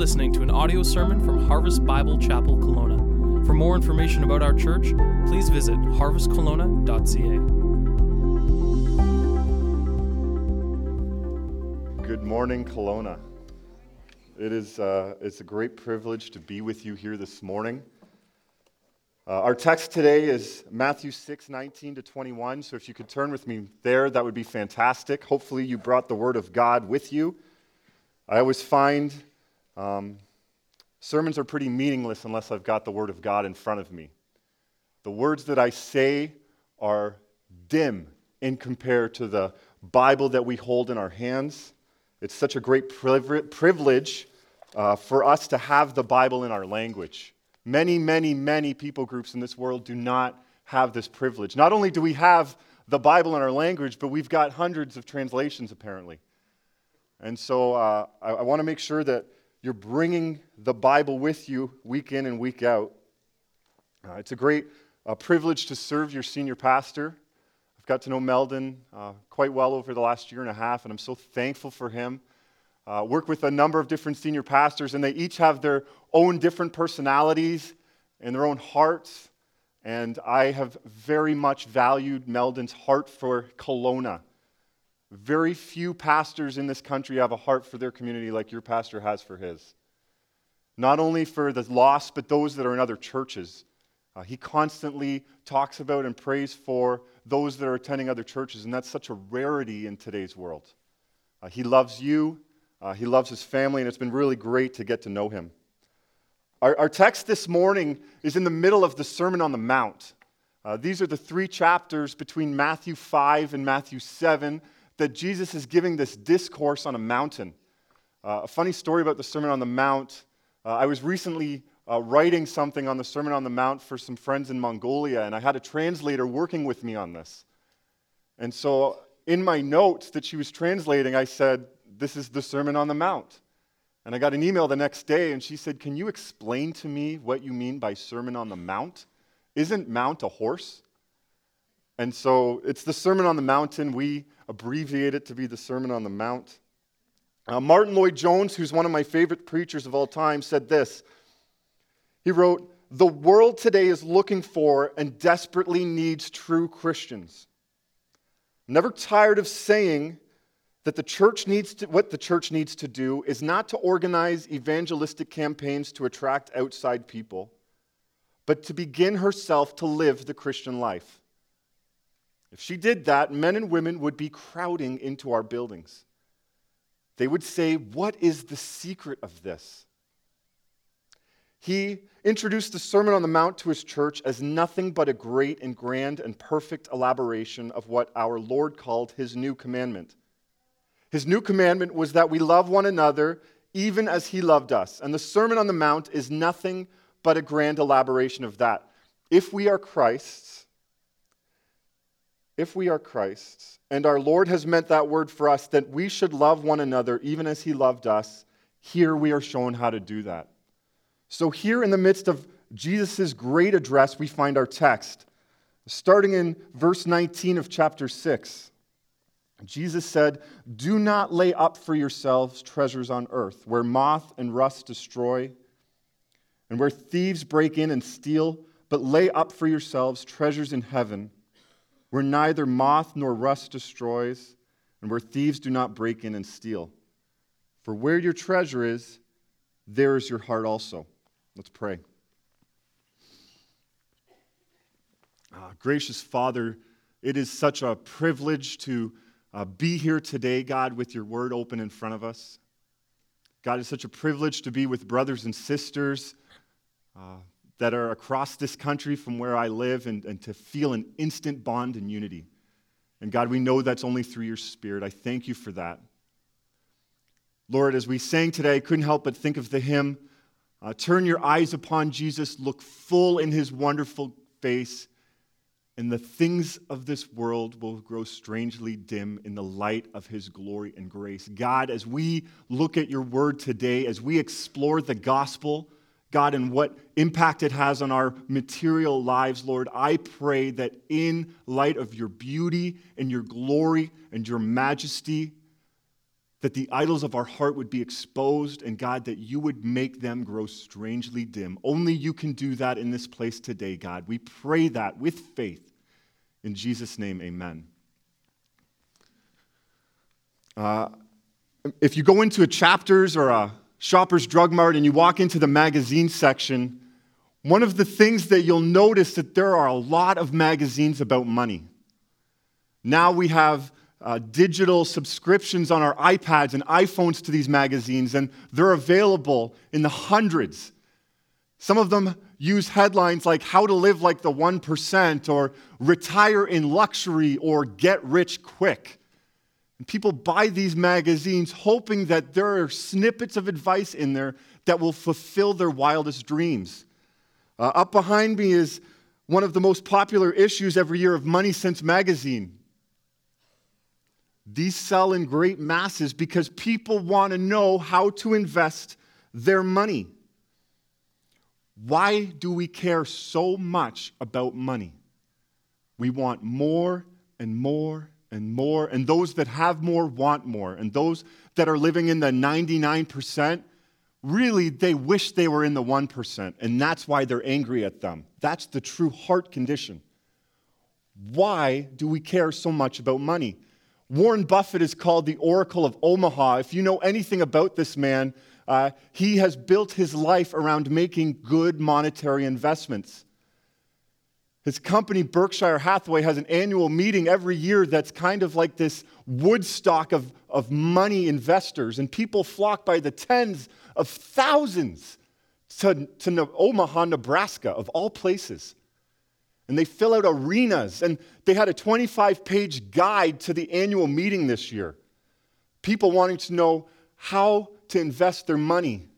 listening to an audio sermon from Harvest Bible Chapel Kelowna. For more information about our church, please visit harvestkelowna.ca. Good morning, Kelowna. It is uh, it's a great privilege to be with you here this morning. Uh, our text today is Matthew 6, 19 to 21. So if you could turn with me there, that would be fantastic. Hopefully, you brought the Word of God with you. I always find um, sermons are pretty meaningless unless I've got the Word of God in front of me. The words that I say are dim in compared to the Bible that we hold in our hands. It's such a great privilege uh, for us to have the Bible in our language. Many, many, many people groups in this world do not have this privilege. Not only do we have the Bible in our language, but we've got hundreds of translations apparently. And so uh, I, I want to make sure that you're bringing the Bible with you week in and week out. Uh, it's a great uh, privilege to serve your senior pastor. I've got to know Meldon uh, quite well over the last year and a half, and I'm so thankful for him. Uh, work with a number of different senior pastors, and they each have their own different personalities and their own hearts. And I have very much valued Meldon's heart for Kelowna. Very few pastors in this country have a heart for their community like your pastor has for his. Not only for the lost, but those that are in other churches. Uh, he constantly talks about and prays for those that are attending other churches, and that's such a rarity in today's world. Uh, he loves you, uh, he loves his family, and it's been really great to get to know him. Our, our text this morning is in the middle of the Sermon on the Mount. Uh, these are the three chapters between Matthew 5 and Matthew 7 that Jesus is giving this discourse on a mountain. Uh, a funny story about the Sermon on the Mount. Uh, I was recently uh, writing something on the Sermon on the Mount for some friends in Mongolia, and I had a translator working with me on this. And so in my notes that she was translating, I said, This is the Sermon on the Mount. And I got an email the next day, and she said, Can you explain to me what you mean by Sermon on the Mount? Isn't Mount a horse? And so it's the Sermon on the Mountain. We abbreviate it to be the Sermon on the Mount. Uh, Martyn Lloyd-Jones, who's one of my favorite preachers of all time, said this. He wrote, The world today is looking for and desperately needs true Christians. Never tired of saying that the church needs to, what the church needs to do is not to organize evangelistic campaigns to attract outside people, but to begin herself to live the Christian life. If she did that, men and women would be crowding into our buildings. They would say, What is the secret of this? He introduced the Sermon on the Mount to his church as nothing but a great and grand and perfect elaboration of what our Lord called his new commandment. His new commandment was that we love one another even as he loved us. And the Sermon on the Mount is nothing but a grand elaboration of that. If we are Christ's, if we are Christ's, and our Lord has meant that word for us that we should love one another even as he loved us, here we are shown how to do that. So, here in the midst of Jesus' great address, we find our text. Starting in verse 19 of chapter 6, Jesus said, Do not lay up for yourselves treasures on earth, where moth and rust destroy, and where thieves break in and steal, but lay up for yourselves treasures in heaven where neither moth nor rust destroys, and where thieves do not break in and steal. For where your treasure is, there is your heart also. Let's pray. Uh, gracious Father, it is such a privilege to uh, be here today, God, with your word open in front of us. God, it's such a privilege to be with brothers and sisters uh, that are across this country from where I live and, and to feel an instant bond and unity. And God, we know that's only through your Spirit. I thank you for that. Lord, as we sang today, I couldn't help but think of the hymn uh, Turn your eyes upon Jesus, look full in his wonderful face, and the things of this world will grow strangely dim in the light of his glory and grace. God, as we look at your word today, as we explore the gospel, God, and what impact it has on our material lives, Lord, I pray that in light of your beauty and your glory and your majesty, that the idols of our heart would be exposed, and God, that you would make them grow strangely dim. Only you can do that in this place today, God. We pray that with faith. In Jesus' name, amen. Uh, if you go into a Chapters or a Shoppers Drug Mart and you walk into the magazine section, one of the things that you'll notice that there are a lot of magazines about money. Now we have uh, digital subscriptions on our iPads and iPhones to these magazines, and they're available in the hundreds. Some of them use headlines like How to Live Like the 1% or Retire in Luxury or Get Rich Quick. And people buy these magazines hoping that there are snippets of advice in there that will fulfill their wildest dreams. Uh, up behind me is one of the most popular issues every year of MoneySense magazine. These sell in great masses because people want to know how to invest their money. Why do we care so much about money? We want more and more and more, and those that have more want more, and those that are living in the 99%, really they wish they were in the 1%, and that's why they're angry at them. That's the true heart condition. Why do we care so much about money? Warren Buffett is called the Oracle of Omaha. If you know anything about this man, uh, he has built his life around making good monetary investments. His company, Berkshire Hathaway, has an annual meeting every year that's kind of like this Woodstock of, of money investors, and people flock by the tens of thousands to, to Omaha, Nebraska, of all places and they fill out arenas. And they had a 25 page guide to the annual meeting this year. People wanting to know how to invest their money.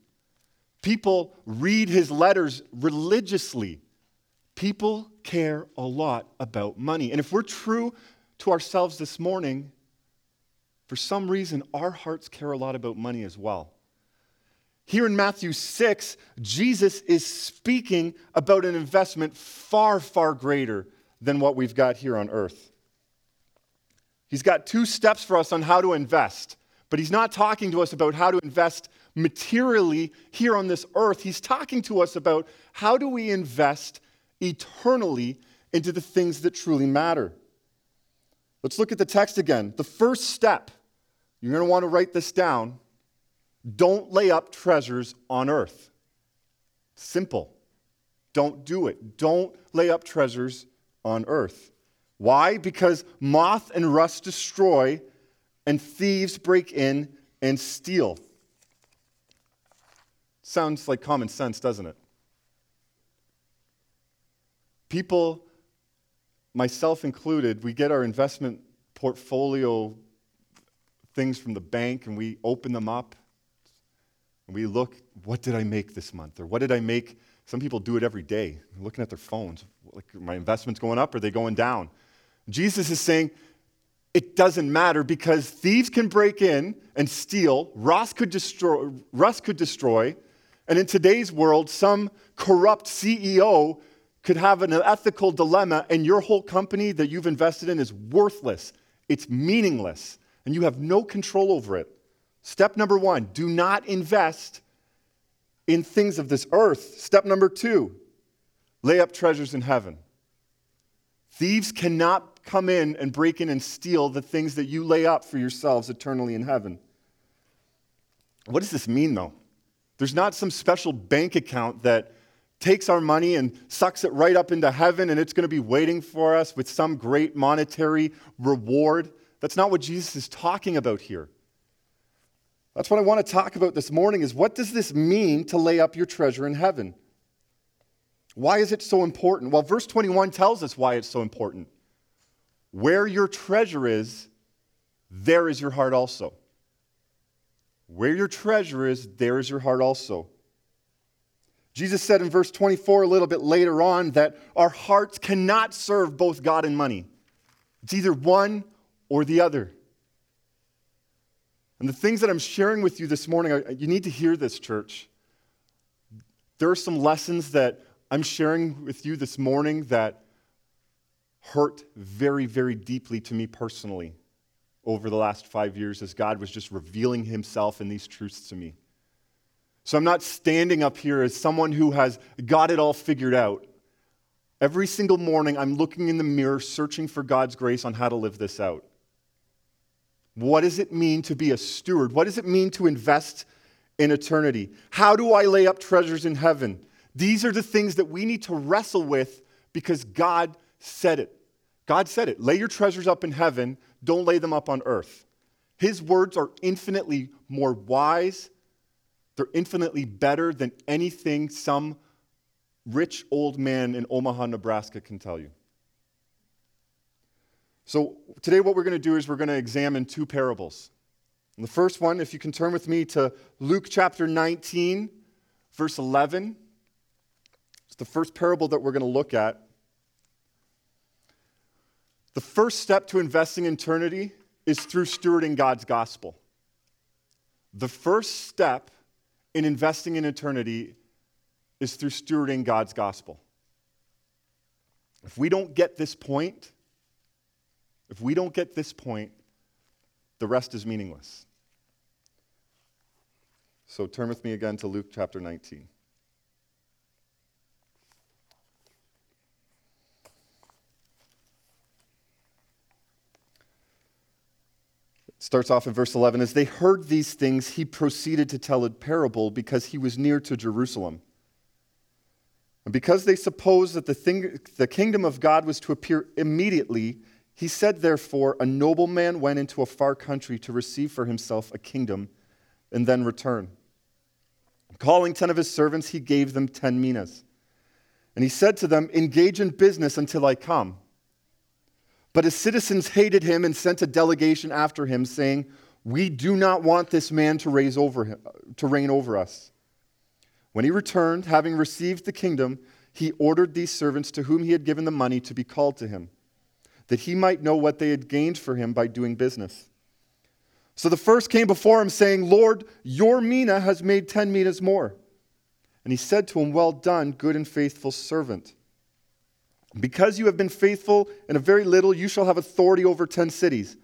People read his letters religiously. People care a lot about money. And if we're true to ourselves this morning, for some reason, our hearts care a lot about money as well. Here in Matthew 6, Jesus is speaking about an investment far, far greater than what we've got here on earth. He's got two steps for us on how to invest, but he's not talking to us about how to invest materially here on this earth. He's talking to us about how do we invest eternally into the things that truly matter. Let's look at the text again. The first step, you're going to want to write this down don't lay up treasures on earth. Simple. Don't do it. Don't lay up treasures on earth. Why? Because moth and rust destroy, and thieves break in and steal. Sounds like common sense, doesn't it? People, myself included, we get our investment portfolio things from the bank and we open them up and we look, what did I make this month? Or what did I make? Some people do it every day, looking at their phones. Like, my investment's going up, or are they going down? Jesus is saying, it doesn't matter because thieves can break in and steal, rust could destroy, rust could destroy, and in today's world, some corrupt CEO could have an ethical dilemma, and your whole company that you've invested in is worthless. It's meaningless, and you have no control over it. Step number one do not invest in things of this earth. Step number two lay up treasures in heaven. Thieves cannot come in and break in and steal the things that you lay up for yourselves eternally in heaven. What does this mean, though? There's not some special bank account that takes our money and sucks it right up into heaven and it's going to be waiting for us with some great monetary reward. That's not what Jesus is talking about here. That's what I want to talk about this morning is what does this mean to lay up your treasure in heaven? Why is it so important? Well, verse 21 tells us why it's so important. Where your treasure is, there is your heart also. Where your treasure is, there is your heart also. Jesus said in verse 24, a little bit later on, that our hearts cannot serve both God and money. It's either one or the other. And the things that I'm sharing with you this morning, you need to hear this, church. There are some lessons that I'm sharing with you this morning that hurt very, very deeply to me personally. over the last five years as God was just revealing himself and these truths to me. So I'm not standing up here as someone who has got it all figured out. Every single morning, I'm looking in the mirror, searching for God's grace on how to live this out. What does it mean to be a steward? What does it mean to invest in eternity? How do I lay up treasures in heaven? These are the things that we need to wrestle with because God said it. God said it. Lay your treasures up in heaven, don't lay them up on earth. His words are infinitely more wise, they're infinitely better than anything some rich old man in Omaha, Nebraska can tell you. So, today, what we're going to do is we're going to examine two parables. And the first one, if you can turn with me to Luke chapter 19, verse 11. It's the first parable that we're going to look at. The first step to investing in eternity is through stewarding God's gospel. The first step in investing in eternity is through stewarding God's gospel. If we don't get this point, if we don't get this point, the rest is meaningless. So turn with me again to Luke chapter 19. Starts off in verse 11 as they heard these things he proceeded to tell a parable because he was near to jerusalem. And because they supposed that the, thing, the kingdom of god was to appear immediately he said therefore a nobleman went into a far country to receive for himself a kingdom and then return. Calling ten of his servants he gave them ten minas. And he said to them engage in business until i come but his citizens hated him and sent a delegation after him, saying, We do not want this man to, raise over him, to reign over us. When he returned, having received the kingdom, he ordered these servants to whom he had given the money to be called to him, that he might know what they had gained for him by doing business. So the first came before him, saying, Lord, your mina has made ten minas more. And he said to him, Well done, good and faithful servant. Because you have been faithful in a very little, you shall have authority over ten cities.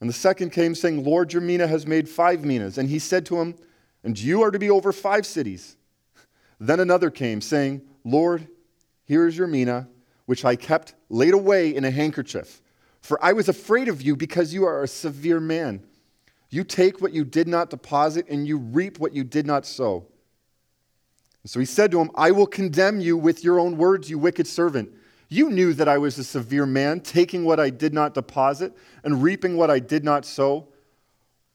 And the second came, saying, Lord, your mina has made five minas. And he said to him, And you are to be over five cities. Then another came, saying, Lord, here is your mina, which I kept laid away in a handkerchief. For I was afraid of you because you are a severe man. You take what you did not deposit, and you reap what you did not sow. So he said to him, I will condemn you with your own words, you wicked servant. You knew that I was a severe man, taking what I did not deposit and reaping what I did not sow.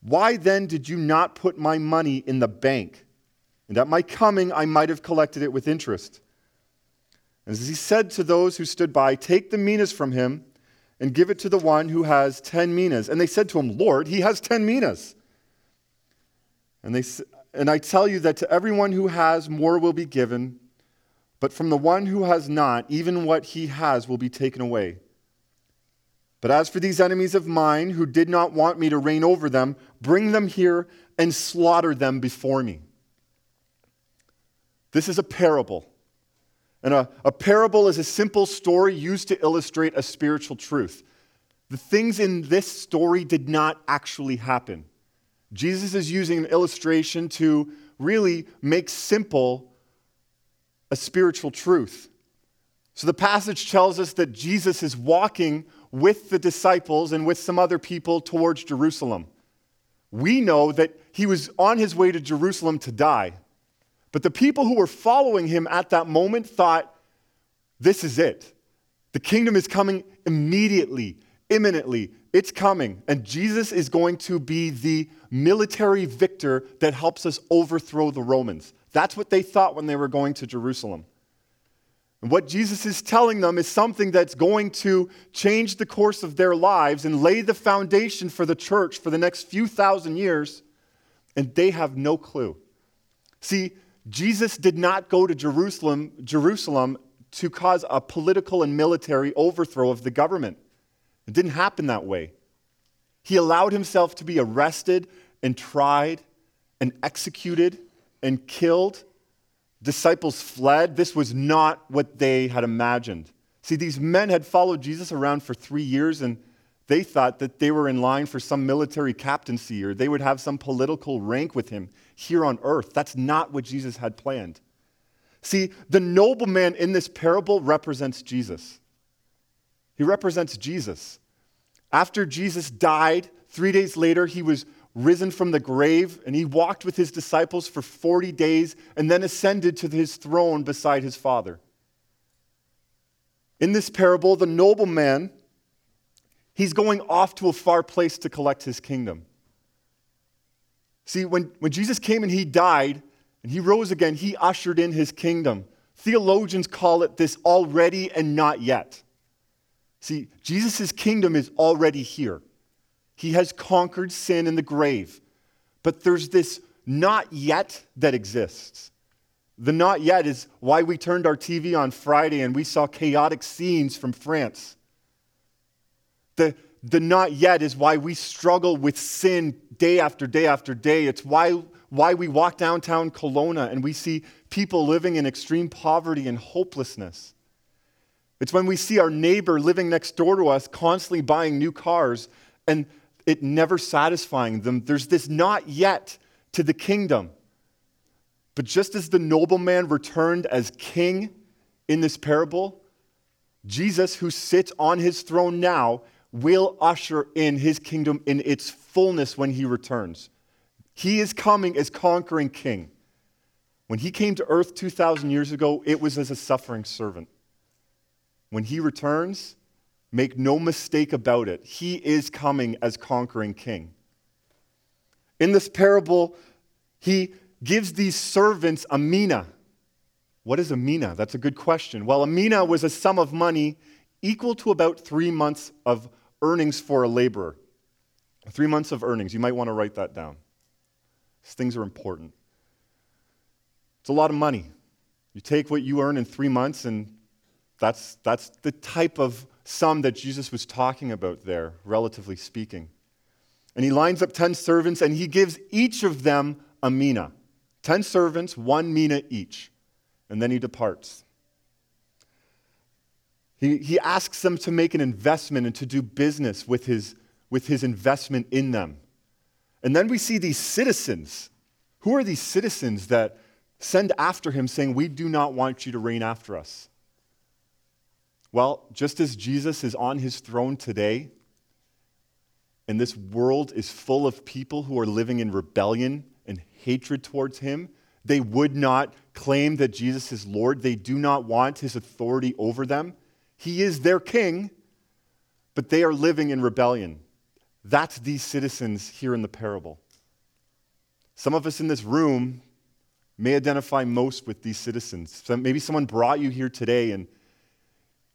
Why then did you not put my money in the bank? And at my coming, I might have collected it with interest. And as he said to those who stood by, Take the minas from him and give it to the one who has ten minas. And they said to him, Lord, he has ten minas. And they and I tell you that to everyone who has, more will be given, but from the one who has not, even what he has will be taken away. But as for these enemies of mine who did not want me to reign over them, bring them here and slaughter them before me. This is a parable. And a, a parable is a simple story used to illustrate a spiritual truth. The things in this story did not actually happen. Jesus is using an illustration to really make simple a spiritual truth. So the passage tells us that Jesus is walking with the disciples and with some other people towards Jerusalem. We know that he was on his way to Jerusalem to die. But the people who were following him at that moment thought, this is it. The kingdom is coming immediately, imminently. It's coming. And Jesus is going to be the military victor that helps us overthrow the Romans. That's what they thought when they were going to Jerusalem. And what Jesus is telling them is something that's going to change the course of their lives and lay the foundation for the church for the next few thousand years, and they have no clue. See, Jesus did not go to Jerusalem, Jerusalem to cause a political and military overthrow of the government. It didn't happen that way. He allowed himself to be arrested and tried and executed and killed. Disciples fled. This was not what they had imagined. See, these men had followed Jesus around for three years and they thought that they were in line for some military captaincy or they would have some political rank with him here on earth. That's not what Jesus had planned. See, the nobleman in this parable represents Jesus. He represents Jesus. After Jesus died, three days later, he was risen from the grave and he walked with his disciples for 40 days and then ascended to his throne beside his Father. In this parable, the nobleman, he's going off to a far place to collect his kingdom. See, when, when Jesus came and he died and he rose again, he ushered in his kingdom. Theologians call it this already and not yet. See, Jesus' kingdom is already here. He has conquered sin and the grave. But there's this not yet that exists. The not yet is why we turned our TV on Friday and we saw chaotic scenes from France. The, the not yet is why we struggle with sin day after day after day. It's why, why we walk downtown Kelowna and we see people living in extreme poverty and hopelessness. It's when we see our neighbor living next door to us constantly buying new cars and it never satisfying them. There's this not yet to the kingdom. But just as the nobleman returned as king in this parable, Jesus, who sits on his throne now, will usher in his kingdom in its fullness when he returns. He is coming as conquering king. When he came to earth 2,000 years ago, it was as a suffering servant. When he returns, make no mistake about it, he is coming as conquering king. In this parable, he gives these servants a mina. What is a mina? That's a good question. Well, a mina was a sum of money equal to about three months of earnings for a laborer. Three months of earnings. You might want to write that down. These things are important. It's a lot of money. You take what you earn in three months and that's, that's the type of sum that Jesus was talking about there, relatively speaking. And he lines up 10 servants and he gives each of them a mina. 10 servants, one mina each. And then he departs. He, he asks them to make an investment and to do business with his, with his investment in them. And then we see these citizens. Who are these citizens that send after him saying, We do not want you to reign after us? Well, just as Jesus is on his throne today, and this world is full of people who are living in rebellion and hatred towards him, they would not claim that Jesus is Lord. They do not want his authority over them. He is their king, but they are living in rebellion. That's these citizens here in the parable. Some of us in this room may identify most with these citizens. Maybe someone brought you here today and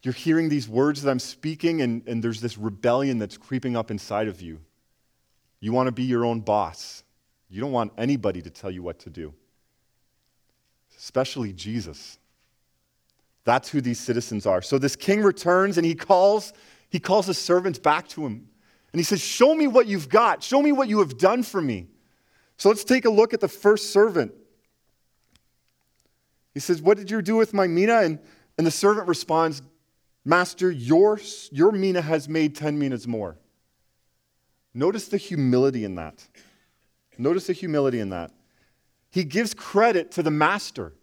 you're hearing these words that I'm speaking, and, and there's this rebellion that's creeping up inside of you. You want to be your own boss. You don't want anybody to tell you what to do, especially Jesus. That's who these citizens are. So this king returns and he calls, he calls his servants back to him. And he says, Show me what you've got. Show me what you have done for me. So let's take a look at the first servant. He says, What did you do with my mina? And, and the servant responds, Master, your, your mina has made 10 minas more. Notice the humility in that. Notice the humility in that. He gives credit to the master.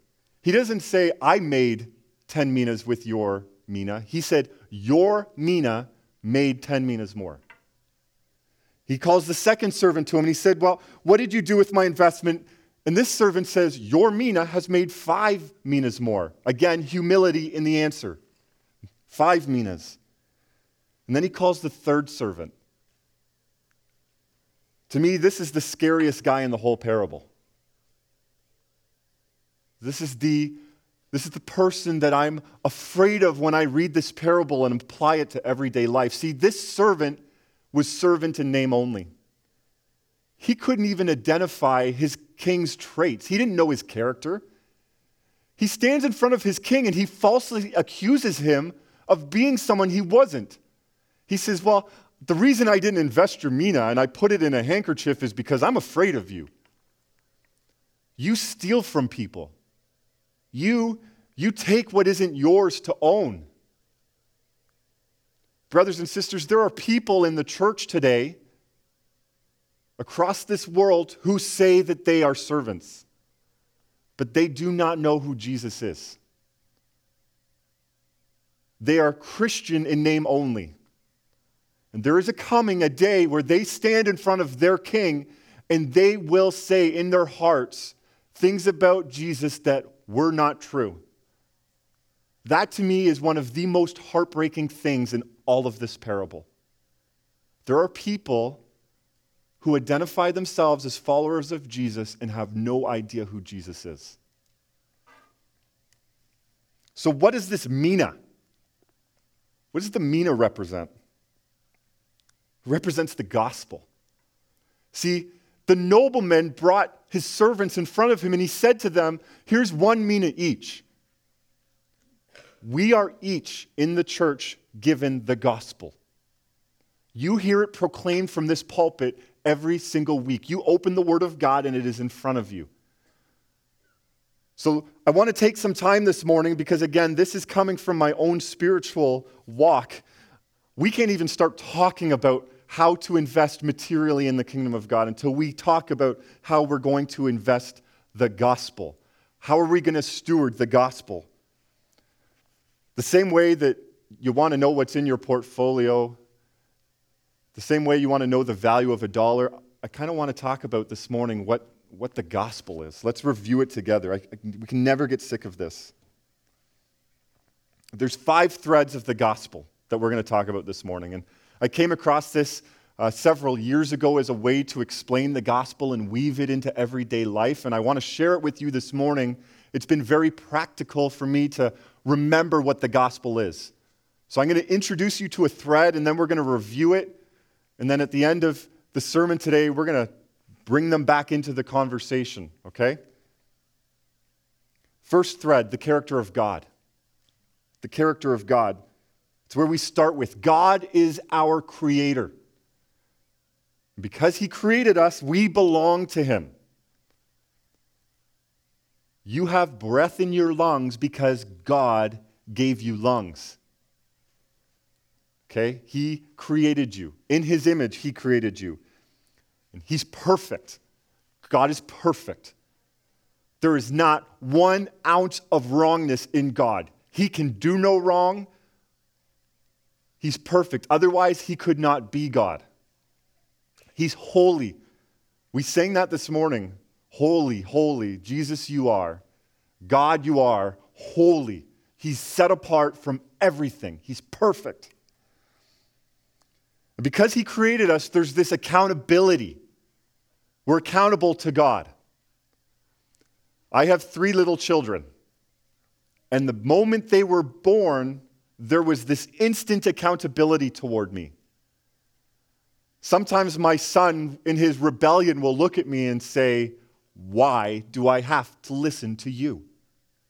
He doesn't say, I made 10 minas with your mina. He said, Your mina made 10 minas more. He calls the second servant to him and he said, Well, what did you do with my investment? And this servant says, Your mina has made five minas more. Again, humility in the answer five minas. And then he calls the third servant. To me, this is the scariest guy in the whole parable. This is the, this is the person that I'm afraid of when I read this parable and apply it to everyday life. See, this servant was servant in name only. He couldn't even identify his king's traits, he didn't know his character. He stands in front of his king and he falsely accuses him of being someone he wasn't. He says, Well, the reason I didn't invest your mina and I put it in a handkerchief is because I'm afraid of you. You steal from people. You, you take what isn't yours to own. Brothers and sisters, there are people in the church today, across this world, who say that they are servants, but they do not know who Jesus is. They are Christian in name only. And there is a coming, a day where they stand in front of their king and they will say in their hearts things about Jesus that were not true. That to me is one of the most heartbreaking things in all of this parable. There are people who identify themselves as followers of Jesus and have no idea who Jesus is. So, what does this mina? What does the mina represent? It represents the gospel. See, the nobleman brought his servants in front of him and he said to them, Here's one mina each. We are each in the church given the gospel. You hear it proclaimed from this pulpit every single week. You open the Word of God and it is in front of you. So I want to take some time this morning because, again, this is coming from my own spiritual walk. We can't even start talking about how to invest materially in the kingdom of God until we talk about how we're going to invest the gospel. How are we going to steward the gospel? The same way that you want to know what's in your portfolio, the same way you want to know the value of a dollar, I kind of want to talk about this morning what, what the gospel is. Let's review it together. I, I, we can never get sick of this. There's five threads of the gospel that we're going to talk about this morning. And I came across this uh, several years ago as a way to explain the gospel and weave it into everyday life. And I want to share it with you this morning. It's been very practical for me to remember what the gospel is. So I'm going to introduce you to a thread and then we're going to review it. And then at the end of the sermon today, we're going to bring them back into the conversation, okay? First thread the character of God. The character of God. It's where we start with God is our creator. Because he created us, we belong to him. You have breath in your lungs because God gave you lungs. Okay? He created you. In His image, He created you. And He's perfect. God is perfect. There is not one ounce of wrongness in God. He can do no wrong. He's perfect. Otherwise, He could not be God. He's holy. We sang that this morning. Holy, holy, Jesus, you are. God, you are holy. He's set apart from everything, He's perfect. And because He created us, there's this accountability. We're accountable to God. I have three little children. And the moment they were born, there was this instant accountability toward me. Sometimes my son, in his rebellion, will look at me and say, Why do I have to listen to you?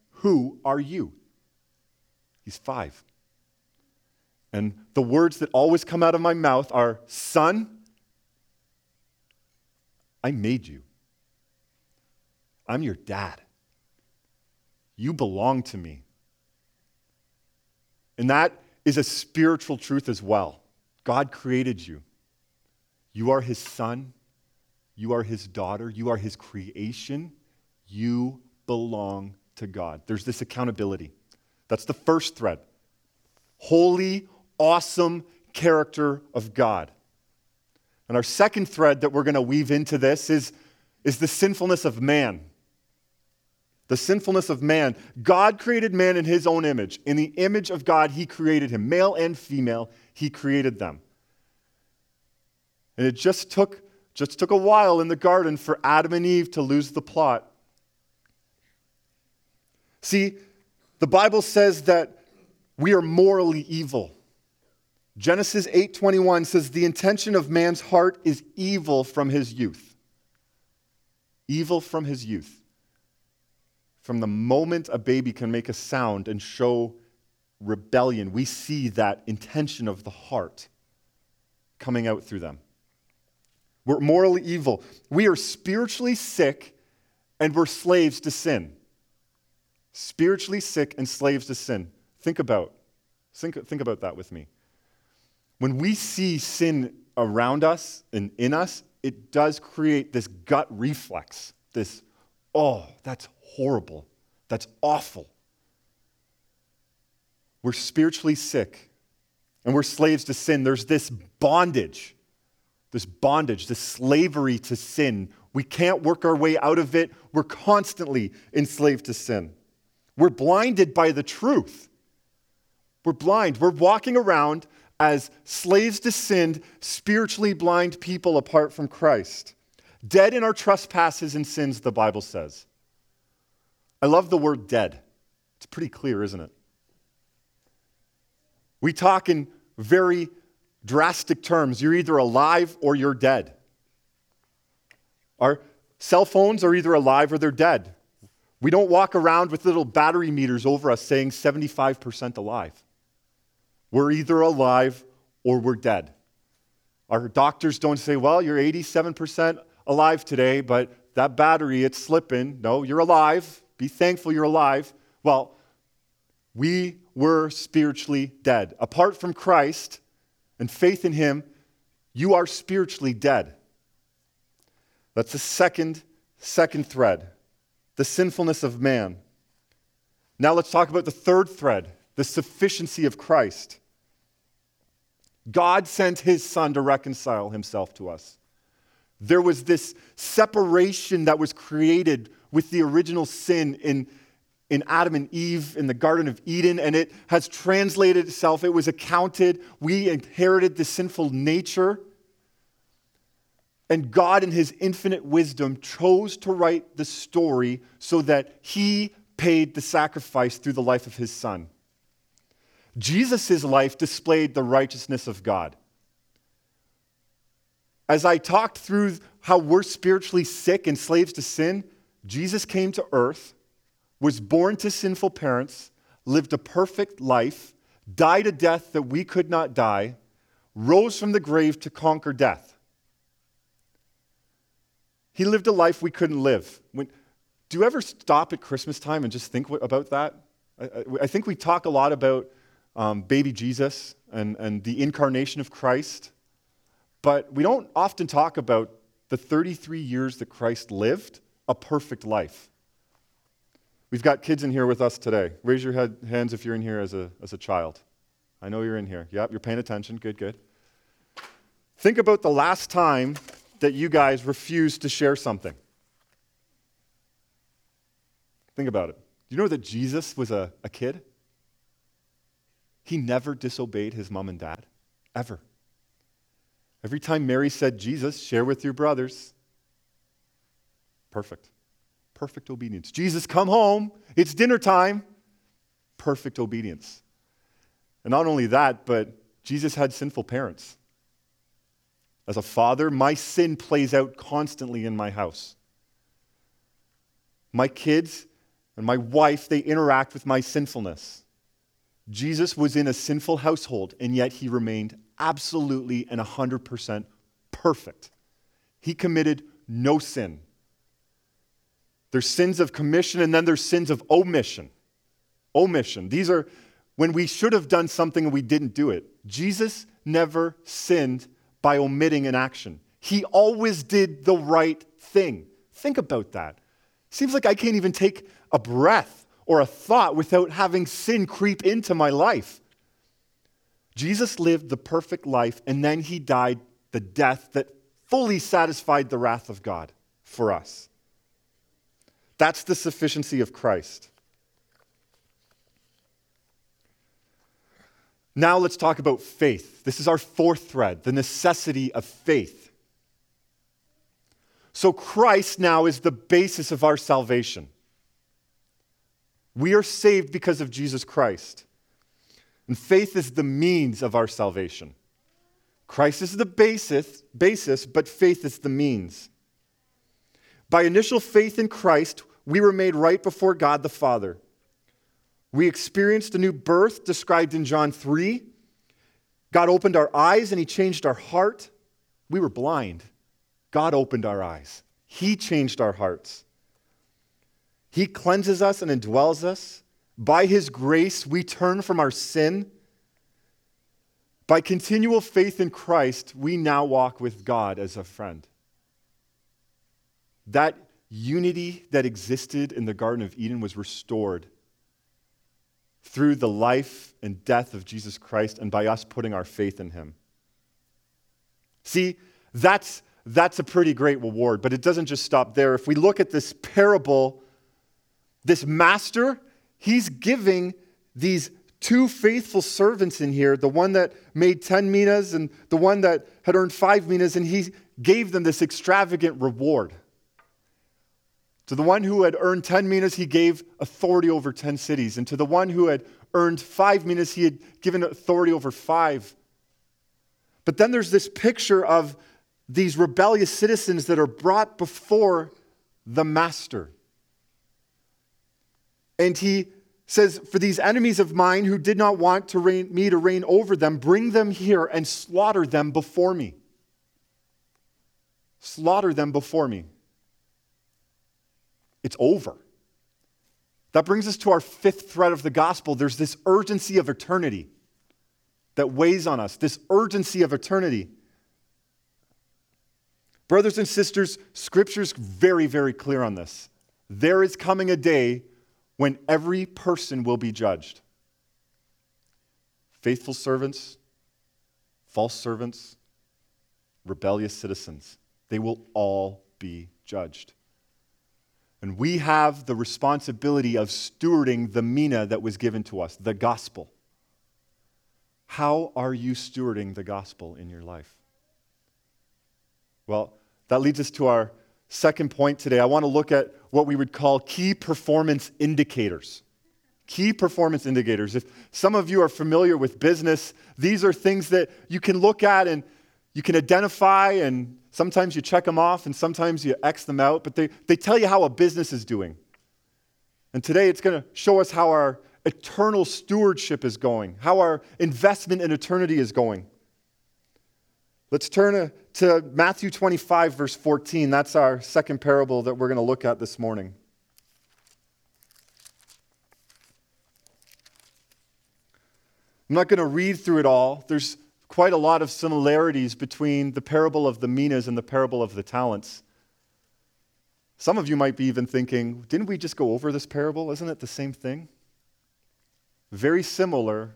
Who are you? He's five. And the words that always come out of my mouth are, Son, I made you. I'm your dad. You belong to me. And that is a spiritual truth as well. God created you. You are his son. You are his daughter. You are his creation. You belong to God. There's this accountability. That's the first thread. Holy, awesome character of God. And our second thread that we're going to weave into this is, is the sinfulness of man. The sinfulness of man. God created man in his own image. In the image of God, he created him. Male and female, he created them. And it just took, just took a while in the garden for Adam and Eve to lose the plot. See, the Bible says that we are morally evil. Genesis 8:21 says the intention of man's heart is evil from his youth. Evil from his youth. From the moment a baby can make a sound and show rebellion, we see that intention of the heart coming out through them. We're morally evil. We are spiritually sick and we're slaves to sin. Spiritually sick and slaves to sin. Think about, think, think about that with me. When we see sin around us and in us, it does create this gut reflex, this, oh, that's horrible, that's awful. We're spiritually sick and we're slaves to sin. There's this bondage, this bondage, this slavery to sin. We can't work our way out of it. We're constantly enslaved to sin. We're blinded by the truth. We're blind. We're walking around as slaves to sin, spiritually blind people apart from Christ. Dead in our trespasses and sins, the Bible says. I love the word dead. It's pretty clear, isn't it? We talk in very drastic terms. You're either alive or you're dead. Our cell phones are either alive or they're dead. We don't walk around with little battery meters over us saying 75% alive. We're either alive or we're dead. Our doctors don't say, well, you're 87% alive today, but that battery, it's slipping. No, you're alive. Be thankful you're alive. Well, we were spiritually dead. Apart from Christ and faith in Him, you are spiritually dead. That's the second, second thread the sinfulness of man. Now let's talk about the third thread the sufficiency of Christ. God sent his son to reconcile himself to us. There was this separation that was created with the original sin in, in Adam and Eve in the Garden of Eden, and it has translated itself. It was accounted. We inherited the sinful nature. And God, in his infinite wisdom, chose to write the story so that he paid the sacrifice through the life of his son. Jesus' life displayed the righteousness of God. As I talked through how we're spiritually sick and slaves to sin, Jesus came to earth, was born to sinful parents, lived a perfect life, died a death that we could not die, rose from the grave to conquer death. He lived a life we couldn't live. When, do you ever stop at Christmas time and just think about that? I, I think we talk a lot about um, baby Jesus and, and the incarnation of Christ. But we don't often talk about the 33 years that Christ lived a perfect life. We've got kids in here with us today. Raise your head, hands if you're in here as a, as a child. I know you're in here. Yep, you're paying attention. Good, good. Think about the last time that you guys refused to share something. Think about it. Do you know that Jesus was a, a kid? He never disobeyed his mom and dad, ever. Every time Mary said, Jesus, share with your brothers, perfect. Perfect obedience. Jesus, come home. It's dinner time. Perfect obedience. And not only that, but Jesus had sinful parents. As a father, my sin plays out constantly in my house. My kids and my wife, they interact with my sinfulness. Jesus was in a sinful household, and yet he remained absolutely and 100% perfect. He committed no sin. There's sins of commission, and then there's sins of omission. Omission. These are when we should have done something and we didn't do it. Jesus never sinned by omitting an action, he always did the right thing. Think about that. Seems like I can't even take a breath or a thought without having sin creep into my life. Jesus lived the perfect life and then he died the death that fully satisfied the wrath of God for us. That's the sufficiency of Christ. Now let's talk about faith. This is our fourth thread the necessity of faith. So, Christ now is the basis of our salvation. We are saved because of Jesus Christ. And faith is the means of our salvation. Christ is the basis, basis, but faith is the means. By initial faith in Christ, we were made right before God the Father. We experienced a new birth described in John 3. God opened our eyes and He changed our heart. We were blind. God opened our eyes. He changed our hearts. He cleanses us and indwells us. By His grace, we turn from our sin. By continual faith in Christ, we now walk with God as a friend. That unity that existed in the Garden of Eden was restored through the life and death of Jesus Christ and by us putting our faith in him. See, that's, that's a pretty great reward, but it doesn't just stop there. If we look at this parable, this master, he's giving these two faithful servants in here the one that made 10 minas and the one that had earned five minas, and he gave them this extravagant reward. To the one who had earned 10 minas, he gave authority over 10 cities. And to the one who had earned five minas, he had given authority over five. But then there's this picture of these rebellious citizens that are brought before the master. And he says, For these enemies of mine who did not want to reign, me to reign over them, bring them here and slaughter them before me. Slaughter them before me. It's over. That brings us to our fifth thread of the gospel. There's this urgency of eternity that weighs on us, this urgency of eternity. Brothers and sisters, scripture's very, very clear on this. There is coming a day when every person will be judged. Faithful servants, false servants, rebellious citizens, they will all be judged. And we have the responsibility of stewarding the mina that was given to us, the gospel. How are you stewarding the gospel in your life? Well, that leads us to our second point today. I want to look at what we would call key performance indicators. Key performance indicators. If some of you are familiar with business, these are things that you can look at and you can identify and Sometimes you check them off and sometimes you X them out, but they, they tell you how a business is doing. And today it's going to show us how our eternal stewardship is going, how our investment in eternity is going. Let's turn to Matthew 25, verse 14. That's our second parable that we're going to look at this morning. I'm not going to read through it all. There's quite a lot of similarities between the parable of the minas and the parable of the talents. Some of you might be even thinking, didn't we just go over this parable? Isn't it the same thing? Very similar,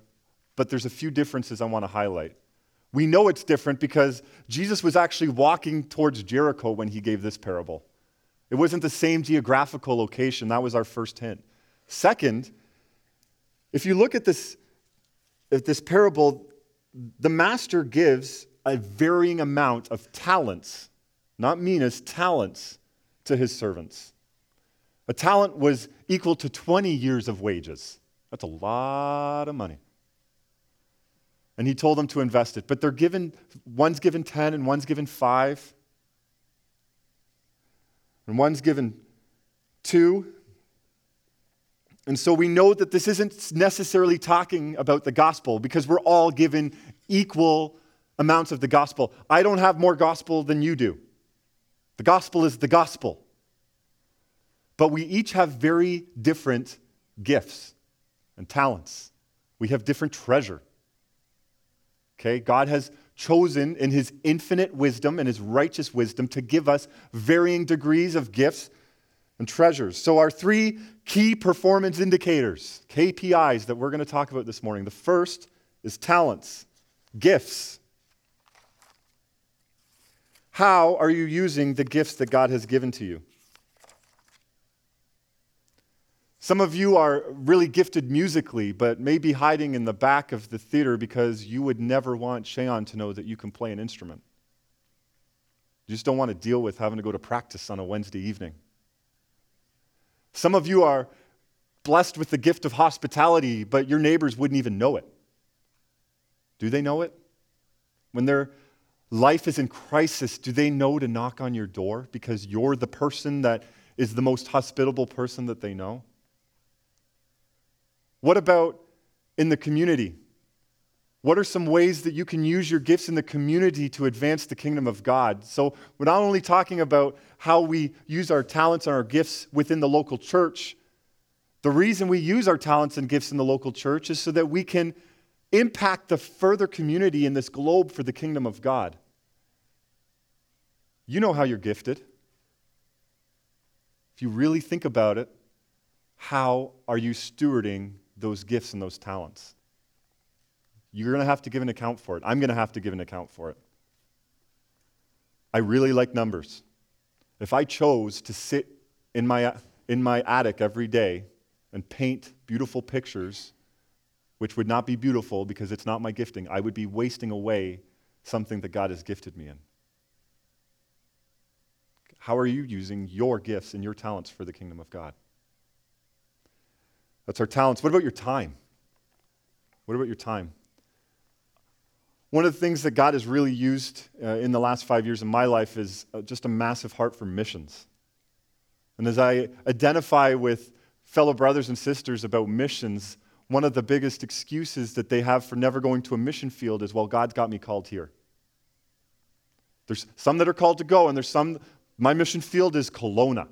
but there's a few differences I want to highlight. We know it's different because Jesus was actually walking towards Jericho when he gave this parable. It wasn't the same geographical location. That was our first hint. Second, if you look at this, at this parable, the master gives a varying amount of talents, not minas, talents to his servants. A talent was equal to 20 years of wages. That's a lot of money. And he told them to invest it. But they're given, one's given 10 and one's given 5. And one's given 2 and so we know that this isn't necessarily talking about the gospel because we're all given equal amounts of the gospel. I don't have more gospel than you do. The gospel is the gospel. But we each have very different gifts and talents. We have different treasure. Okay? God has chosen in his infinite wisdom and his righteous wisdom to give us varying degrees of gifts and treasures. So, our three key performance indicators, KPIs, that we're going to talk about this morning. The first is talents, gifts. How are you using the gifts that God has given to you? Some of you are really gifted musically, but maybe hiding in the back of the theater because you would never want Shayon to know that you can play an instrument. You just don't want to deal with having to go to practice on a Wednesday evening. Some of you are blessed with the gift of hospitality, but your neighbors wouldn't even know it. Do they know it? When their life is in crisis, do they know to knock on your door because you're the person that is the most hospitable person that they know? What about in the community? What are some ways that you can use your gifts in the community to advance the kingdom of God? So, we're not only talking about how we use our talents and our gifts within the local church. The reason we use our talents and gifts in the local church is so that we can impact the further community in this globe for the kingdom of God. You know how you're gifted. If you really think about it, how are you stewarding those gifts and those talents? You're going to have to give an account for it. I'm going to have to give an account for it. I really like numbers. If I chose to sit in my, in my attic every day and paint beautiful pictures, which would not be beautiful because it's not my gifting, I would be wasting away something that God has gifted me in. How are you using your gifts and your talents for the kingdom of God? That's our talents. What about your time? What about your time? One of the things that God has really used uh, in the last five years of my life is uh, just a massive heart for missions. And as I identify with fellow brothers and sisters about missions, one of the biggest excuses that they have for never going to a mission field is, well, God's got me called here. There's some that are called to go, and there's some, my mission field is Kelowna.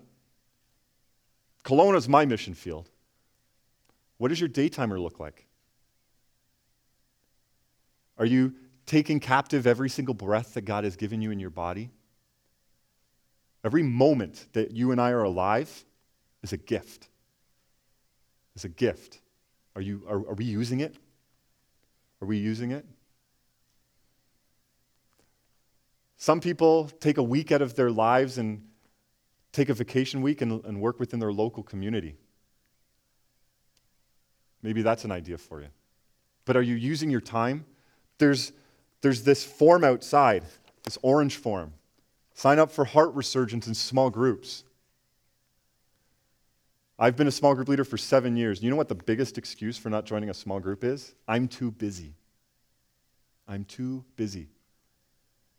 Kelowna is my mission field. What does your daytimer look like? Are you taking captive every single breath that God has given you in your body? Every moment that you and I are alive is a gift. It's a gift. Are, you, are, are we using it? Are we using it? Some people take a week out of their lives and take a vacation week and, and work within their local community. Maybe that's an idea for you. But are you using your time? There's, there's this form outside, this orange form. Sign up for heart resurgence in small groups. I've been a small group leader for seven years. You know what the biggest excuse for not joining a small group is? I'm too busy. I'm too busy.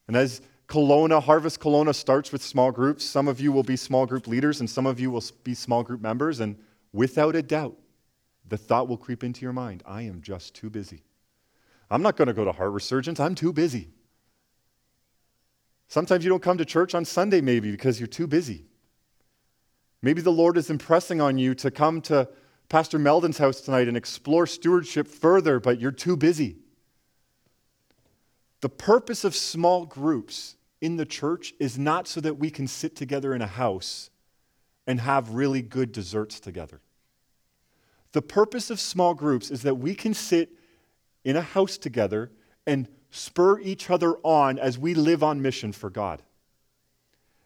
And as Kelowna, Harvest Kelowna starts with small groups, some of you will be small group leaders and some of you will be small group members. And without a doubt, the thought will creep into your mind I am just too busy. I'm not going to go to heart resurgence, I'm too busy. Sometimes you don't come to church on Sunday, maybe because you're too busy. Maybe the Lord is impressing on you to come to Pastor Meldon's house tonight and explore stewardship further, but you're too busy. The purpose of small groups in the church is not so that we can sit together in a house and have really good desserts together. The purpose of small groups is that we can sit in a house together and spur each other on as we live on mission for God.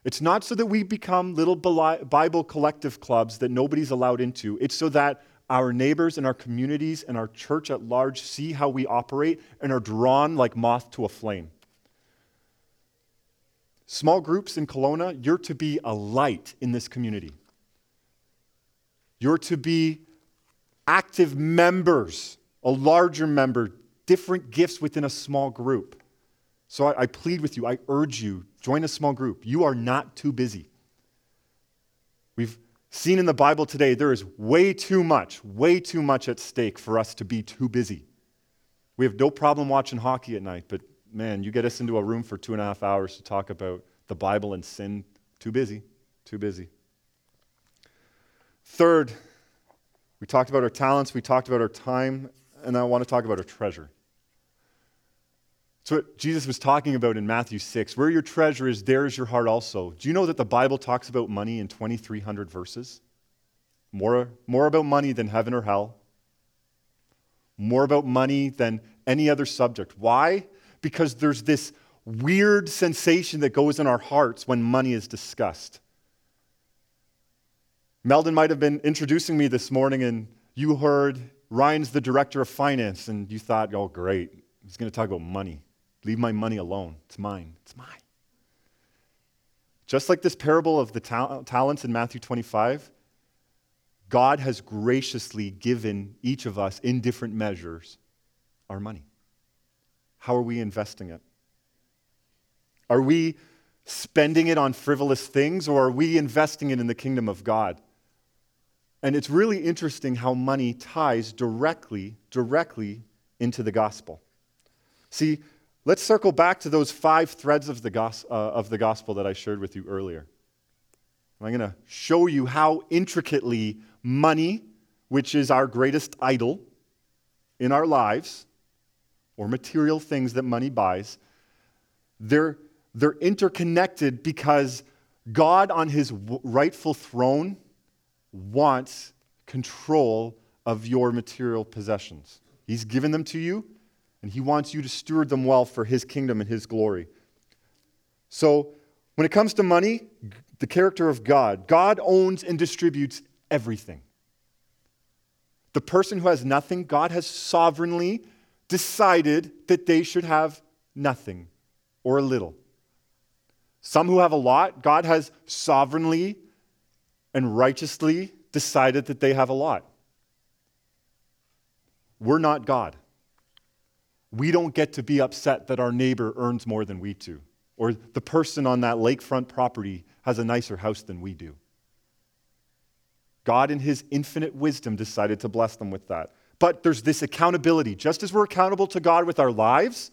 It's not so that we become little Bible collective clubs that nobody's allowed into. It's so that our neighbors and our communities and our church at large see how we operate and are drawn like moth to a flame. Small groups in Kelowna, you're to be a light in this community. You're to be active members, a larger member, different gifts within a small group. So I, I plead with you, I urge you, join a small group. You are not too busy. We've seen in the Bible today there is way too much, way too much at stake for us to be too busy. We have no problem watching hockey at night, but man, you get us into a room for two and a half hours to talk about the Bible and sin. Too busy, too busy. Third, we talked about our talents, we talked about our time, and I want to talk about our treasure. It's what Jesus was talking about in Matthew 6. Where your treasure is, there is your heart also. Do you know that the Bible talks about money in 2,300 verses? More, more about money than heaven or hell. More about money than any other subject. Why? Because there's this weird sensation that goes in our hearts when money is discussed. Meldon might have been introducing me this morning, and you heard Ryan's the director of finance, and you thought, oh, great, he's going to talk about money. Leave my money alone. It's mine. It's mine. Just like this parable of the ta- talents in Matthew 25, God has graciously given each of us in different measures our money. How are we investing it? Are we spending it on frivolous things or are we investing it in the kingdom of God? And it's really interesting how money ties directly, directly into the gospel. See, let's circle back to those five threads of the, gos- uh, of the gospel that I shared with you earlier. I'm going to show you how intricately money, which is our greatest idol in our lives, or material things that money buys, they're, they're interconnected because God, on his rightful throne, wants control of your material possessions. He's given them to you, and he wants you to steward them well for his kingdom and his glory. So, when it comes to money, the character of God, God owns and distributes everything. The person who has nothing, God has sovereignly decided that they should have nothing or a little. Some who have a lot, God has sovereignly and righteously decided that they have a lot. We're not God. We don't get to be upset that our neighbor earns more than we do, or the person on that lakefront property has a nicer house than we do. God, in His infinite wisdom, decided to bless them with that. But there's this accountability. Just as we're accountable to God with our lives,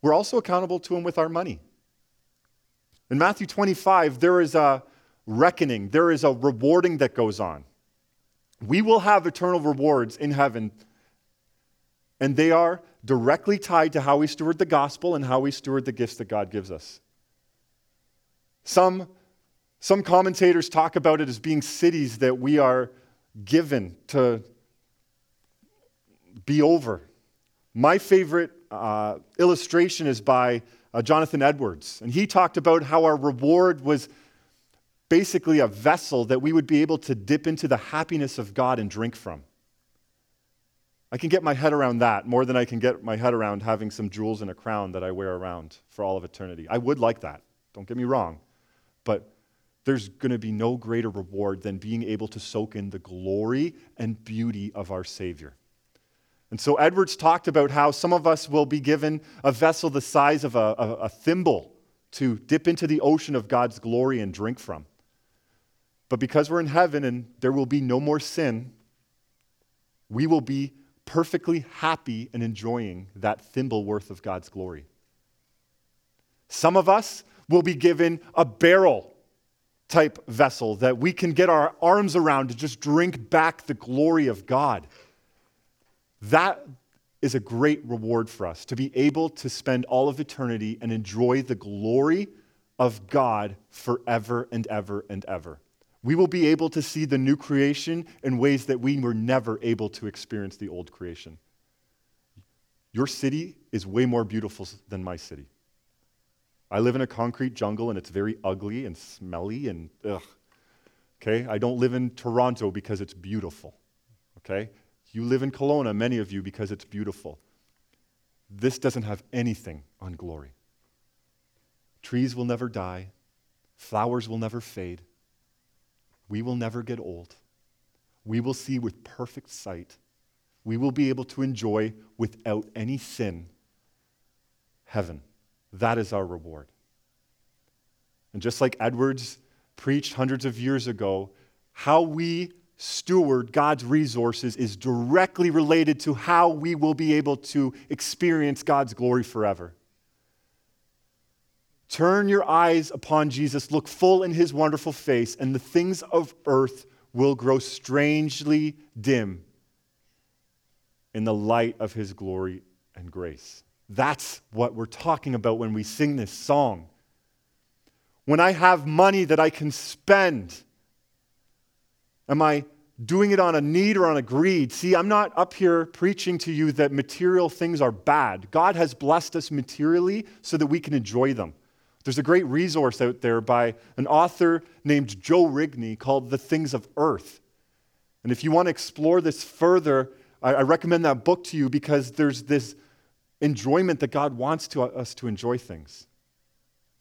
we're also accountable to Him with our money. In Matthew 25, there is a reckoning, there is a rewarding that goes on. We will have eternal rewards in heaven, and they are directly tied to how we steward the gospel and how we steward the gifts that God gives us. Some, some commentators talk about it as being cities that we are given to be over. My favorite uh, illustration is by uh, Jonathan Edwards, and he talked about how our reward was basically a vessel that we would be able to dip into the happiness of God and drink from. I can get my head around that more than I can get my head around having some jewels and a crown that I wear around for all of eternity. I would like that, don't get me wrong. But there's going to be no greater reward than being able to soak in the glory and beauty of our Savior. And so Edwards talked about how some of us will be given a vessel the size of a, a, a thimble to dip into the ocean of God's glory and drink from. But because we're in heaven and there will be no more sin, we will be perfectly happy and enjoying that thimble worth of God's glory. Some of us will be given a barrel type vessel that we can get our arms around to just drink back the glory of God. That is a great reward for us to be able to spend all of eternity and enjoy the glory of God forever and ever and ever. We will be able to see the new creation in ways that we were never able to experience the old creation. Your city is way more beautiful than my city. I live in a concrete jungle and it's very ugly and smelly and ugh. Okay? I don't live in Toronto because it's beautiful. Okay? You live in Kelowna, many of you, because it's beautiful. This doesn't have anything on glory. Trees will never die, flowers will never fade, we will never get old. We will see with perfect sight. We will be able to enjoy without any sin heaven. That is our reward. And just like Edwards preached hundreds of years ago, how we steward God's resources is directly related to how we will be able to experience God's glory forever. Turn your eyes upon Jesus, look full in his wonderful face, and the things of earth will grow strangely dim in the light of his glory and grace. That's what we're talking about when we sing this song. When I have money that I can spend, am I doing it on a need or on a greed? See, I'm not up here preaching to you that material things are bad. God has blessed us materially so that we can enjoy them. There's a great resource out there by an author named Joe Rigney called The Things of Earth. And if you want to explore this further, I, recommend that book to you because there's this enjoyment that God wants to, us to enjoy things.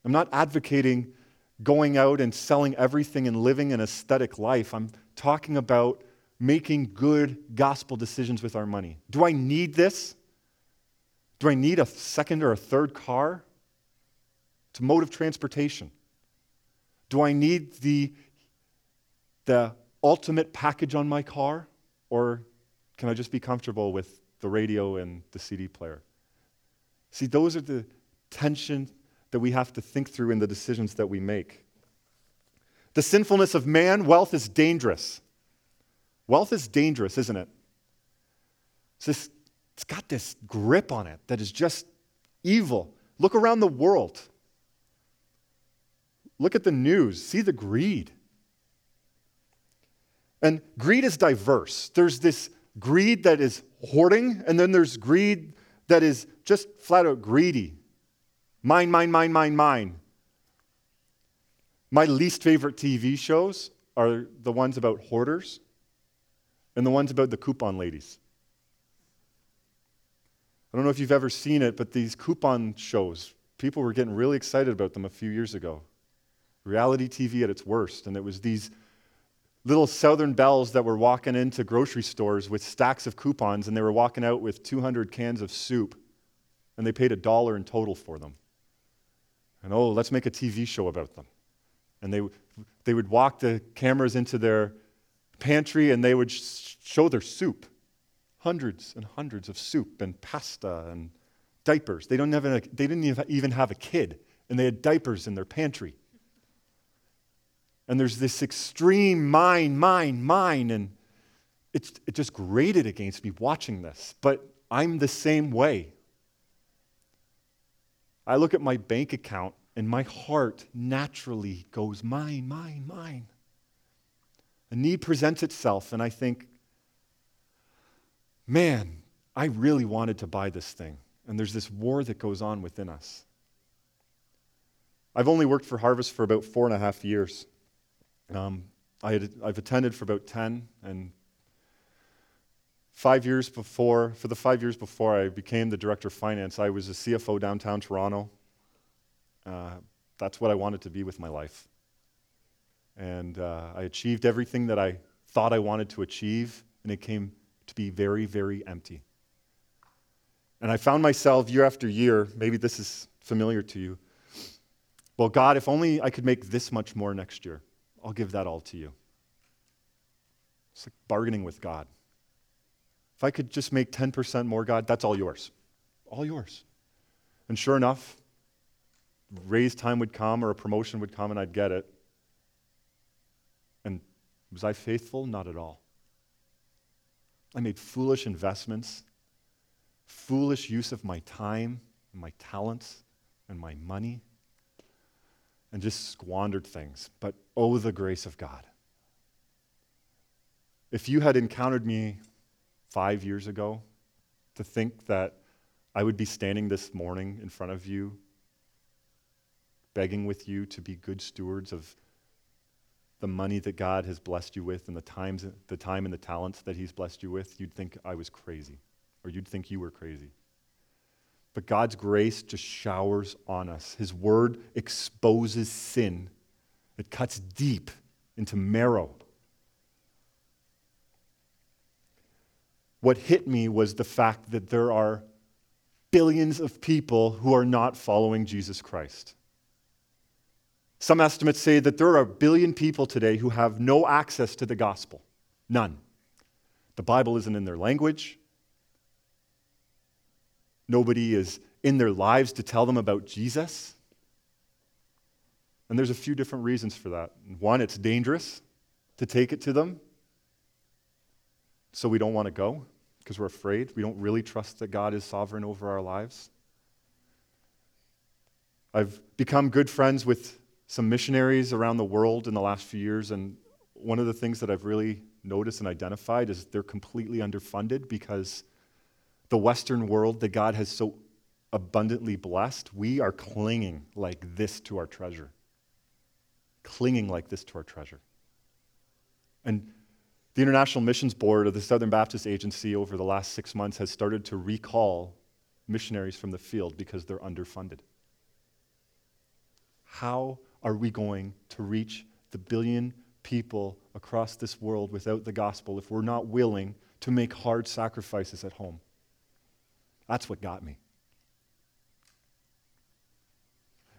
I'm not advocating going out and selling everything and living an aesthetic life. I'm talking about making good gospel decisions with our money. Do I need this? Do I need a second or a third car? A mode of transportation. Do I need the, the ultimate package on my car? Or can I just be comfortable with the radio and the CD player? See, those are the tension that we have to think through in the decisions that we make. The sinfulness of man, wealth is dangerous. Wealth is dangerous, isn't it? It's this it's got this grip on it that is just evil. Look around the world. Look at the news. See the greed. And greed is diverse. There's this greed that is hoarding, and then there's greed that is just flat out greedy. Mine, mine, mine, mine, mine. My least favorite TV shows are the ones about hoarders and the ones about the coupon ladies. I don't know if you've ever seen it, but these coupon shows, people were getting really excited about them a few years ago. Reality TV at its worst. And it was these little Southern belles that were walking into grocery stores with stacks of coupons, and they were walking out with 200 cans of soup, and they paid a dollar in total for them. And oh, let's make a TV show about them. And they, they would walk the cameras into their pantry and they would sh- show their soup hundreds and hundreds of soup and pasta and diapers. They, don't have a, they didn't even have a kid, and they had diapers in their pantry. And there's this extreme mine, mine, mine, and it just grated against me watching this. But I'm the same way. I look at my bank account, and my heart naturally goes, mine, mine, mine. A need presents itself, and I think, man, I really wanted to buy this thing. And there's this war that goes on within us. I've only worked for Harvest for about four and a half years. Um, I had, I've attended for about 10, and five years before, for the five years before I became the director of finance, I was a CFO downtown Toronto. Uh, that's what I wanted to be with my life. And uh, I achieved everything that I thought I wanted to achieve, and it came to be very, very empty. And I found myself year after year, maybe this is familiar to you. Well, God, if only I could make this much more next year, I'll give that all to you. It's like bargaining with God. If I could just make 10% more, God, that's all yours. All yours. And sure enough, raise time would come or a promotion would come and I'd get it. And was I faithful? Not at all. I made foolish investments, foolish use of my time, my talents, and my money, and just squandered things. But oh, the grace of God. If you had encountered me five years ago, to think that I would be standing this morning in front of you, begging with you to be good stewards of the money that God has blessed you with and the, times, the time and the talents that He's blessed you with, you'd think I was crazy, or you'd think you were crazy. But God's grace just showers on us. His word exposes sin, it cuts deep into marrow. What hit me was the fact that there are billions of people who are not following Jesus Christ. Some estimates say that there are a billion people today who have no access to the gospel. None. The Bible isn't in their language. Nobody is in their lives to tell them about Jesus. And there's a few different reasons for that. One, it's dangerous to take it to them, so we don't want to go because we're afraid. We don't really trust that God is sovereign over our lives. I've become good friends with some missionaries around the world in the last few years, and one of the things that I've really noticed and identified is they're completely underfunded because the Western world that God has so abundantly blessed, we are clinging like this to our treasure. Clinging like this to our treasure. And the International Missions Board of the Southern Baptist Agency over the last six months has started to recall missionaries from the field because they're underfunded. How are we going to reach the billion people across this world without the gospel if we're not willing to make hard sacrifices at home? That's what got me.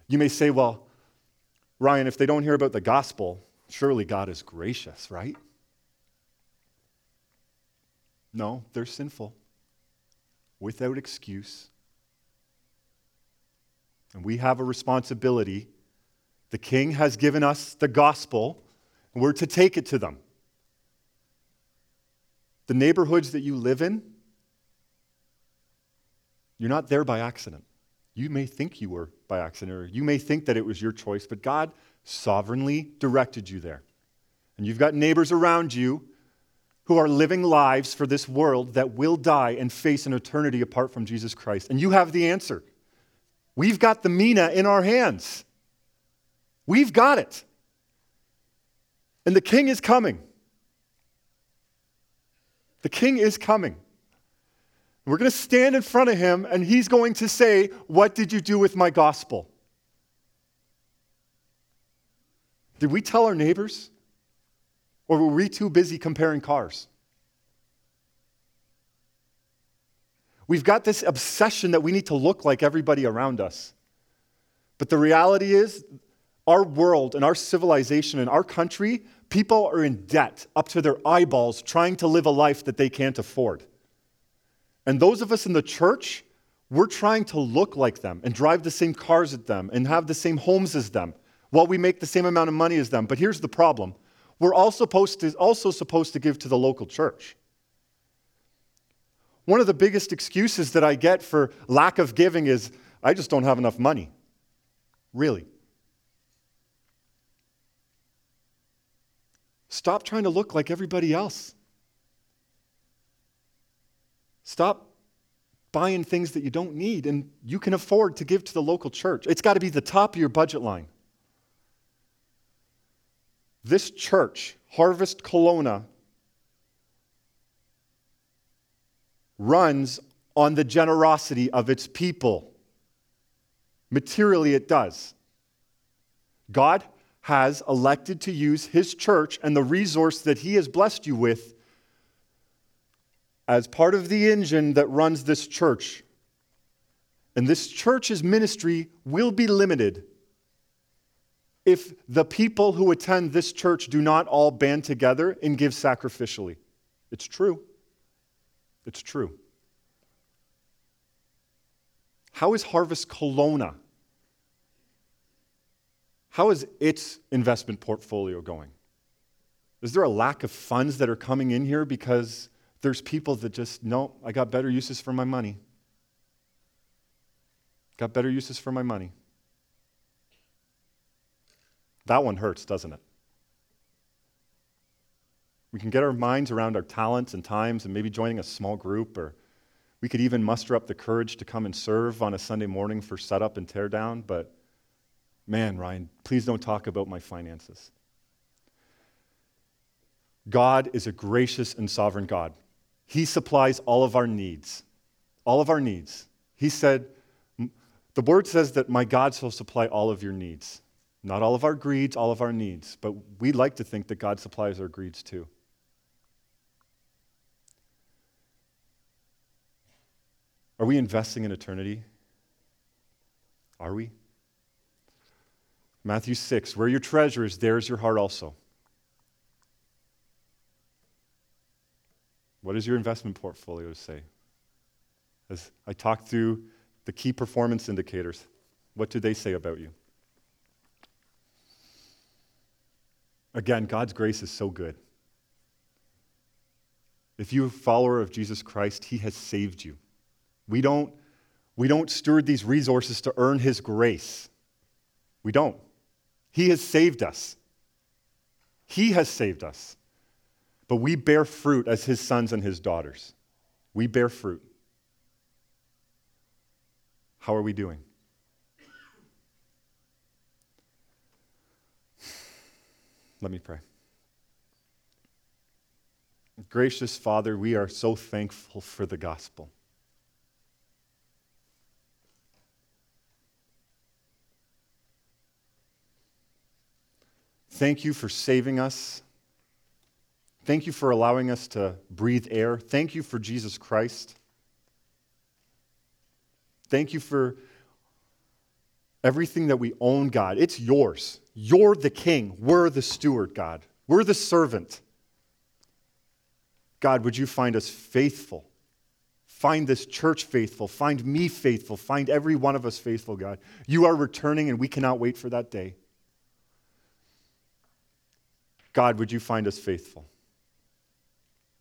You may say, well, Ryan, if they don't hear about the gospel, surely God is gracious, right? No, they're sinful, without excuse. And we have a responsibility the king has given us the gospel, and we're to take it to them. The neighborhoods that you live in, You're not there by accident. You may think you were by accident, or you may think that it was your choice, but God sovereignly directed you there. And you've got neighbors around you who are living lives for this world that will die and face an eternity apart from Jesus Christ. And you have the answer. We've got the mina in our hands. We've got it. And the king is coming. The king is coming. We're going to stand in front of him, and he's going to say, What did you do with my gospel? Did we tell our neighbors? Or were we too busy comparing cars? We've got this obsession that we need to look like everybody around us. But the reality is, our world and our civilization and our country, people are in debt up to their eyeballs trying to live a life that they can't afford. And those of us in the church, we're trying to look like them and drive the same cars as them and have the same homes as them while we make the same amount of money as them. But here's the problem we're also supposed to, also supposed to give to the local church. One of the biggest excuses that I get for lack of giving is I just don't have enough money. Really. Stop trying to look like everybody else. Stop buying things that you don't need and you can afford to give to the local church. It's got to be the top of your budget line. This church, Harvest Kelowna, runs on the generosity of its people. Materially, it does. God has elected to use his church and the resource that he has blessed you with as part of the engine that runs this church. And this church's ministry will be limited if the people who attend this church do not all band together and give sacrificially. It's true. It's true. How is Harvest Kelowna? How is its investment portfolio going? Is there a lack of funds that are coming in here because there's people that just, no, I got better uses for my money? Got better uses for my money. That one hurts, doesn't it? We can get our minds around our talents and times and maybe joining a small group, or we could even muster up the courage to come and serve on a Sunday morning for setup and teardown. But man, Ryan, please don't talk about my finances. God is a gracious and sovereign God. He supplies all of our needs. All of our needs. He said, the word says that my God shall supply all of your needs. Not all of our greeds, all of our needs, but we like to think that God supplies our greeds too. Are we investing in eternity? Are we? Matthew 6, where your treasure is, there is your heart also. What does your investment portfolio say? As I talk through the key performance indicators, what do they say about you? Again, God's grace is so good. If you're a follower of Jesus Christ, He has saved you. We don't, we don't steward these resources to earn His grace. We don't. He has saved us. He has saved us. But we bear fruit as His sons and His daughters. We bear fruit. How are we doing? Let me pray. Gracious Father, we are so thankful for the gospel. Thank you for saving us. Thank you for allowing us to breathe air. Thank you for Jesus Christ. Thank you for everything that we own, God. It's yours. You're the king. We're the steward, God. We're the servant. God, would you find us faithful? Find this church faithful. Find me faithful. Find every one of us faithful, God. You are returning, and we cannot wait for that day. God, would you find us faithful?